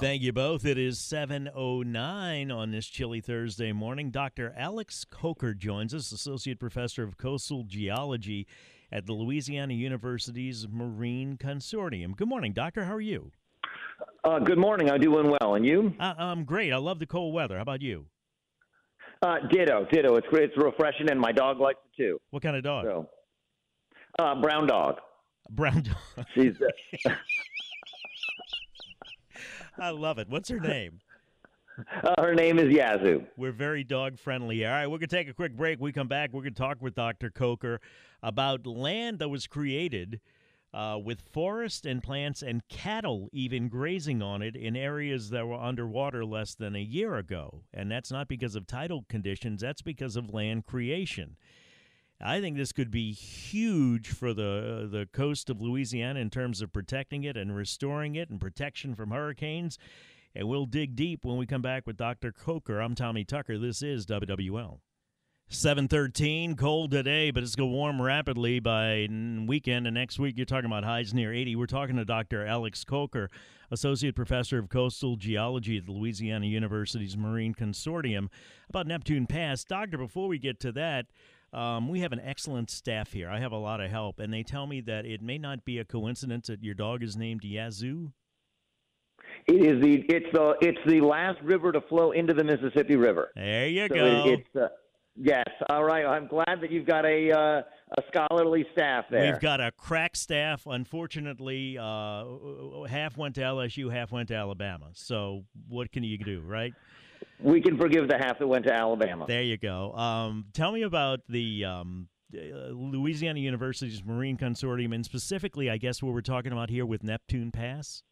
Thank you both. It is 7.09 on this chilly Thursday morning. Dr. Alex Kolker joins us, Associate Professor of Coastal Geology at the Louisiana Universities Marine Consortium. Good morning, Doctor. How are you? Uh, good morning. I'm doing well. And you? Uh, I'm great. I love the cold weather. How about you? Uh, ditto, ditto. It's great. It's refreshing, and my dog likes it too. What kind of dog? So, uh, brown dog. Brown dog. She's. I love it. What's her name? Uh, her name is Yazoo. We're very dog friendly. All right, we're going to take a quick break. We come back. We're going to talk with Dr. Kolker about land that was created uh, with forest and plants and cattle even grazing on it in areas that were underwater less than a year ago. And that's not because of tidal conditions, that's because of land creation. I think this could be huge for the uh, the coast of Louisiana in terms of protecting it and restoring it and protection from hurricanes. And we'll dig deep when we come back with Dr. Kolker. I'm Tommy Tucker. This is WWL. 713, cold today, but it's going to warm rapidly by weekend. And next week, you're talking about highs near 80. We're talking to Dr. Alex Kolker, Associate Professor of Coastal Geology at the Louisiana Universities Marine Consortium, about Neptune Pass. Doctor, before we get to that, um, we have an excellent staff here. I have a lot of help, and they tell me that it may not be a coincidence that your dog is named Yazoo. It is the it's the it's the last river to flow into the Mississippi River. There you So go. it- it's uh, yes. All right. I'm glad that you've got a uh, a scholarly staff there. We've got a crack staff. Unfortunately, uh, half went to LSU, half went to Alabama. So what can you do, right? We can forgive the half that went to Alabama. There you go. Um, tell me about the um, uh, Louisiana Universities Marine Consortium, and specifically, I guess, what we're talking about here with Neptune Pass.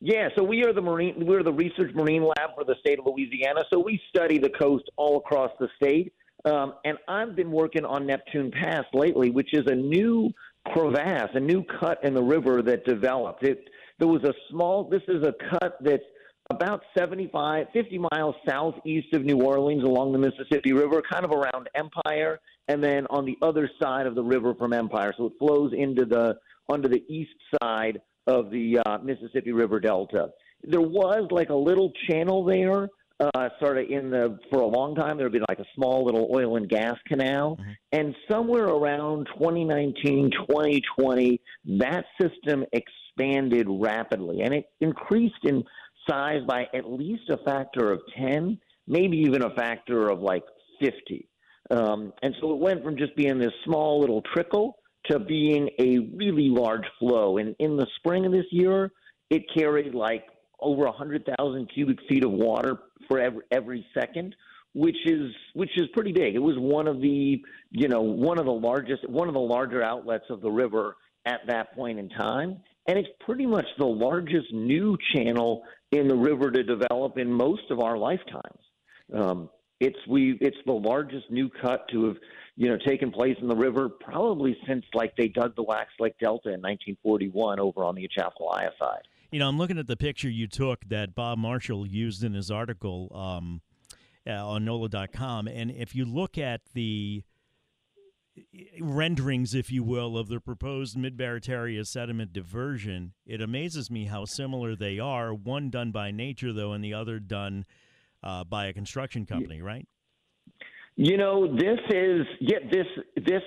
Yeah, so we are the marine we're the research marine lab for the state of Louisiana. So we study the coast all across the state. Um, and I've been working on Neptune Pass lately, which is a new crevasse, a new cut in the river that developed. It there was a small this is a cut that's about 75 50 miles southeast of New Orleans along the Mississippi River, kind of around Empire, and then on the other side of the river from Empire. So it flows into the onto the east side of the uh, Mississippi River Delta. There was like a little channel there, uh, sort of in the for a long time. There'd be like a small little oil and gas canal, and somewhere around 2019, 2020, that system expanded rapidly, and it increased in size by at least a factor of 10, maybe even a factor of like 50. Um, and so it went from just being this small little trickle to being a really large flow. And in the spring of this year, it carried like over 100,000 cubic feet of water for every, every second, which is which is pretty big. It was one of the you know one of the largest one of the larger outlets of the river at that point in time, and it's pretty much the largest new channel in the river to develop in most of our lifetimes. Um, it's we it's the largest new cut to have you know taken place in the river probably since like they dug the Wax Lake Delta in 1941 over on the Atchafalaya side. You know, I'm looking at the picture you took that Bob Marshall used in his article um, uh, on NOLA.com, and if you look at the renderings, if you will, of the proposed mid-Barataria sediment diversion, it amazes me how similar they are. One done by nature, though, and the other done uh, by a construction company, right? You know, this is yeah, this this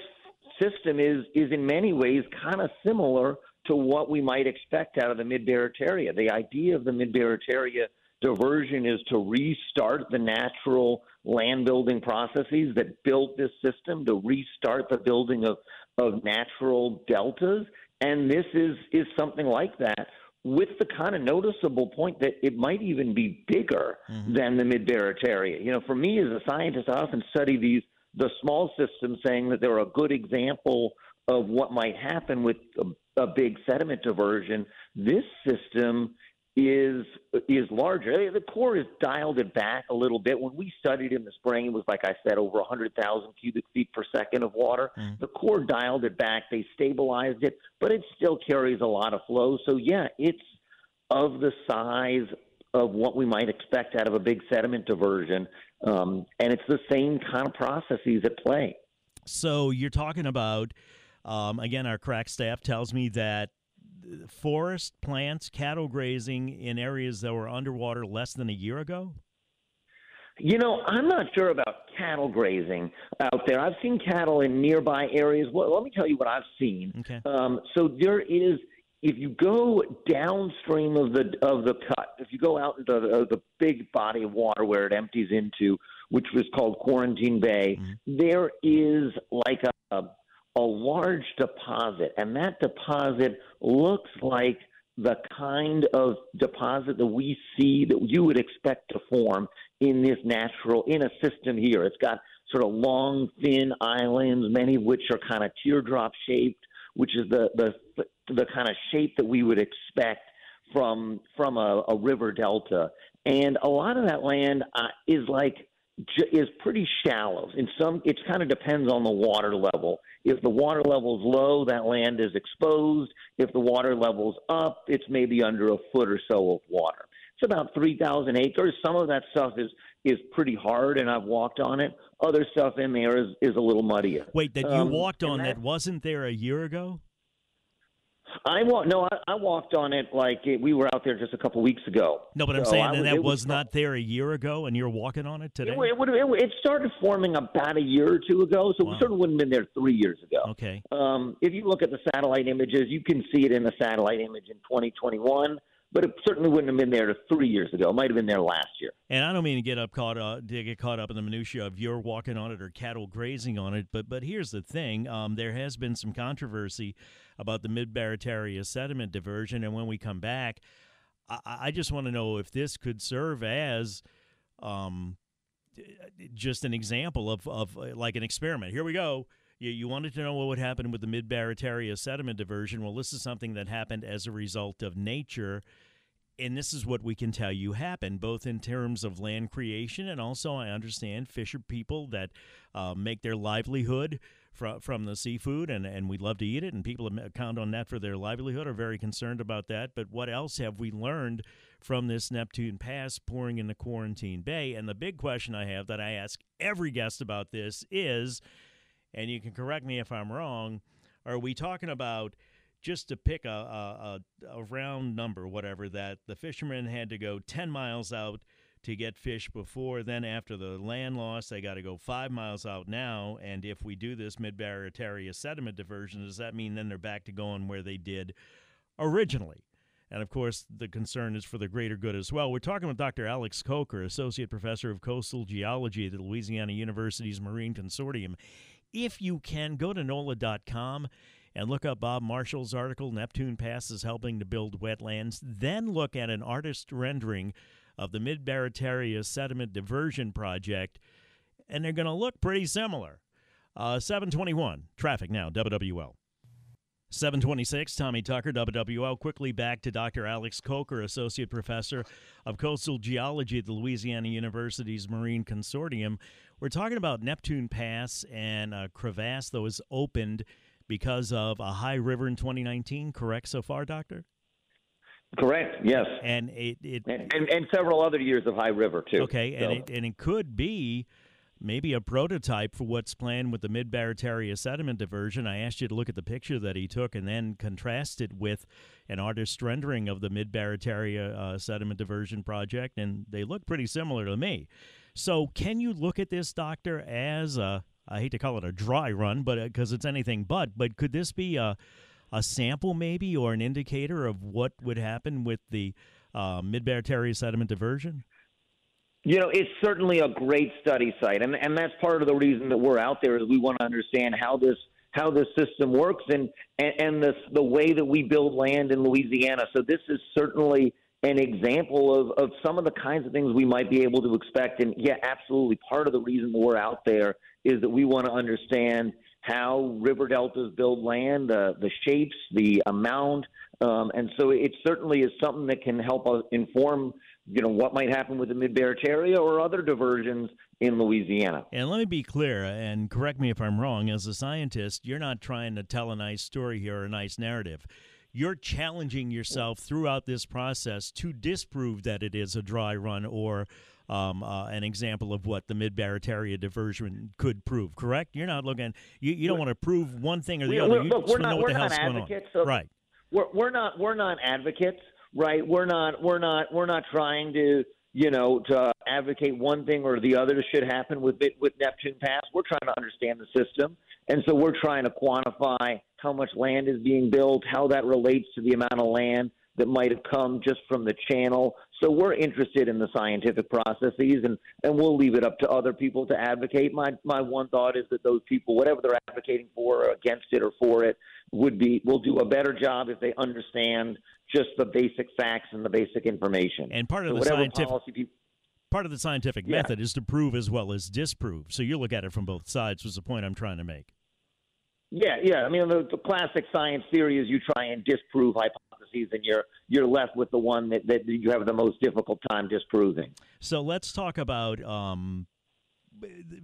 system is is in many ways kind of similar to what we might expect out of the mid Barataria. The idea of the mid Barataria diversion is to restart the natural land building processes that built this system, to restart the building of, of natural deltas. And this is, is something like that with the kind of noticeable point that it might even be bigger mm-hmm. than the mid Barataria. You know, for me as a scientist, I often study these the small systems, saying that they're a good example of what might happen with a, a big sediment diversion. This system is is larger. The Corps has dialed it back a little bit. When we studied in the spring, it was like I said, over 100,000 cubic feet per second of water. Mm. The Corps dialed it back. They stabilized it, but it still carries a lot of flow. So yeah, it's of the size of what we might expect out of a big sediment diversion, um, and it's the same kind of processes at play. So you're talking about. Um, again, our crack staff tells me that forest plants, cattle grazing in areas that were underwater less than a year ago? You know, I'm not sure about cattle grazing out there. I've seen cattle in nearby areas. Well, let me tell you what I've seen. Okay. Um, so there is, if you go downstream of the of the cut, if you go out into the, the big body of water where it empties into, which was called Quarantine Bay, mm-hmm. there is like a, a a large deposit, and that deposit looks like the kind of deposit that we see that you would expect to form in this natural in a system here. It's got sort of long, thin islands, many of which are kind of teardrop shaped, which is the the the kind of shape that we would expect from from a, a river delta. And a lot of that land uh, is like is pretty shallow. In some, it kind of depends on the water level. If the water level is low, that land is exposed. If the water level's up, it's maybe under a foot or so of water. It's about 3,000 acres. Some of that stuff is is pretty hard, and I've walked on it. Other stuff in there is, is a little muddier. Wait, that you um, walked on that, that wasn't there a year ago? I walked. No, I, I, walked on it like it, we were out there just a couple weeks ago. No, but I'm so saying that that was, was, not there a year ago, and you're walking on it today. It, it, it, started forming about a year or two ago, so wow. it certainly wouldn't have been there three years ago. Okay. Um, if you look at the satellite images, you can see it in the satellite image in 2021 but it certainly wouldn't have been there three years ago. It might have been there last year. And I don't mean to get up caught uh, to get caught up in the minutia of you're walking on it or cattle grazing on it, but but here's the thing: um, there has been some controversy about the Mid Barataria sediment diversion, and when we come back, I, I just want to know if this could serve as um, just an example of of uh, like an experiment. Here we go. You, you wanted to know what would happen with the mid Barataria sediment diversion. Well, this is something that happened as a result of nature. And this is what we can tell you happened, both in terms of land creation and also, I understand, fisher people that uh, make their livelihood from from the seafood, and, and we love to eat it, and people count on that for their livelihood are very concerned about that. But what else have we learned from this Neptune Pass pouring into Quarantine Bay? And the big question I have that I ask every guest about this is and you can correct me if I'm wrong, are we talking about just to pick a, a, a, round number, whatever, that the fishermen had to go 10 miles out to get fish before, then after the land loss, they got to go five miles out now. And if we do this mid Barataria sediment diversion, does that mean then they're back to going where they did originally? And of course, the concern is for the greater good as well. We're talking with Dr. Alex Kolker, Associate Professor of Coastal Geology at the Louisiana Universities Marine Consortium if you can, go to NOLA.com and look up Bob Marshall's article, Neptune Pass is helping to build wetlands. Then look at an artist rendering of the Mid Barataria Sediment Diversion Project, and they're going to look pretty similar. Uh, 721, traffic now, WWL. 726, Tommy Tucker, WWL. Quickly back to Dr. Alex Kolker, Associate Professor of Coastal Geology at the Louisiana Universities Marine Consortium. We're talking about Neptune Pass and a crevasse that was opened because of a high river in 2019, correct so far, Doctor? Correct. Yes. And it, it and, and, and several other years of high river too. Okay, so. and it, and it could be maybe a prototype for what's planned with the mid Barataria sediment diversion. I asked you to look at the picture that he took and then contrast it with an artist's rendering of the mid Barataria uh, sediment diversion project, and they look pretty similar to me. So, can you look at this, doctor, as a I hate to call it a dry run, but because uh, it's anything but, but could this be a a sample maybe or an indicator of what would happen with the uh, mid-Barataria sediment diversion? You know, it's certainly a great study site, and and that's part of the reason that we're out there is we want to understand how this how this system works and and, and the way that we build land in Louisiana. So this is certainly an example of, of some of the kinds of things we might be able to expect. And yeah, absolutely. Part of the reason we're out there is that we want to understand how river deltas build land, the shapes, the amount, um, and so it certainly is something that can help us inform, you know, what might happen with the Mid Barataria or other diversions in Louisiana. And let me be clear, and correct me if I'm wrong. As a scientist, you're not trying to tell a nice story here or a nice narrative. You're challenging yourself throughout this process to disprove that it is a dry run or um, uh, an example of what the mid Barataria diversion could prove. Correct? You're not looking. You, you don't want to prove one thing or the we, other. You look, we're not, we're not advocates going of, on. Right. We're, we're not we're not advocates, right? We're not we're not we're not trying to you know to advocate one thing or the other should happen with with Neptune Pass. We're trying to understand the system, and so we're trying to quantify how much land is being built, how that relates to the amount of land that might have come just from the channel. So we're interested in the scientific processes, and, and we'll leave it up to other people to advocate. My my one thought is that those people, whatever they're advocating for, or against it, or for it, would be will do a better job if they understand just the basic facts and the basic information. And part of so the scientific people, part of the scientific yeah. method is to prove as well as disprove. So you look at it from both sides. Was the point I'm trying to make? Yeah, yeah. I mean, the, the classic science theory is you try and disprove hypotheses, and you're you're left with the one that, that you have the most difficult time disproving. So let's talk about um,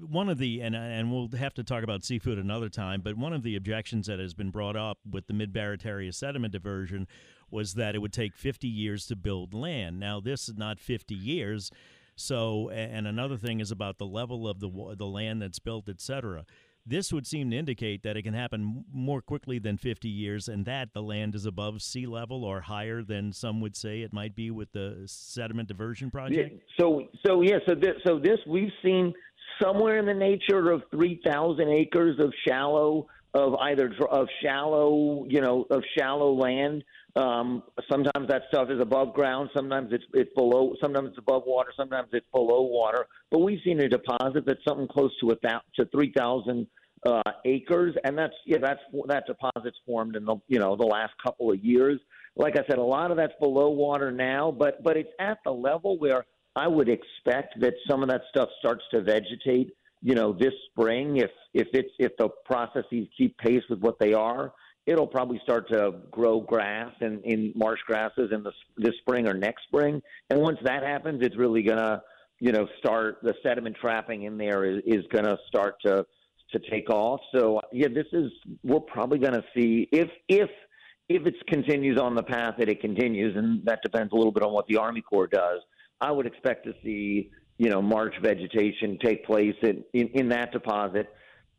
one of the and and we'll have to talk about seafood another time. But one of the objections that has been brought up with the mid Barataria sediment diversion was that it would take 50 years to build land. Now this is not 50 years. So and another thing is about the level of the the land that's built, et cetera this would seem to indicate that it can happen more quickly than 50 years and that the land is above sea level or higher than some would say it might be with the sediment diversion project. Yeah, so so yeah, so this, so this we've seen somewhere in the nature of 3,000 acres of shallow of either of shallow, you know, of shallow land. Um, sometimes that stuff is above ground. Sometimes it's it's below. Sometimes it's above water. Sometimes it's below water. But we've seen a deposit that's something close to a th- to three thousand uh, acres, and that's yeah, that's that deposit's formed in the you know the last couple of years. Like I said, a lot of that's below water now, but but it's at the level where I would expect that some of that stuff starts to vegetate. You know, this spring, if if it's if the processes keep pace with what they are, it'll probably start to grow grass and in marsh grasses in the this spring or next spring. And once that happens, it's really gonna you know start the sediment trapping in there is, is gonna start to to take off. So yeah, this is we're probably going to see if if if it continues on the path that it continues, and that depends a little bit on what the Army Corps does. I would expect to see you know marsh vegetation take place in, in, in that deposit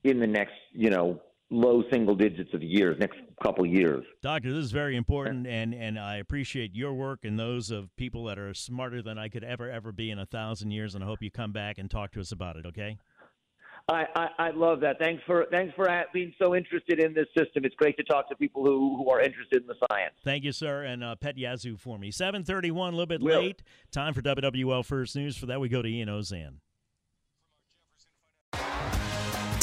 in the next you know low single digits of years, next couple years. Doctor, this is very important, and, and I appreciate your work and those of people that are smarter than I could ever, ever be in a thousand years, and I hope you come back and talk to us about it, okay? I, I, I love that. Thanks for thanks for being so interested in this system. It's great to talk to people who, who are interested in the science. Thank you, sir, and uh, pet Yazoo for me. Seven thirty one, a little bit Will. late. Time for WWL First News. For that, we go to Ian Ozan.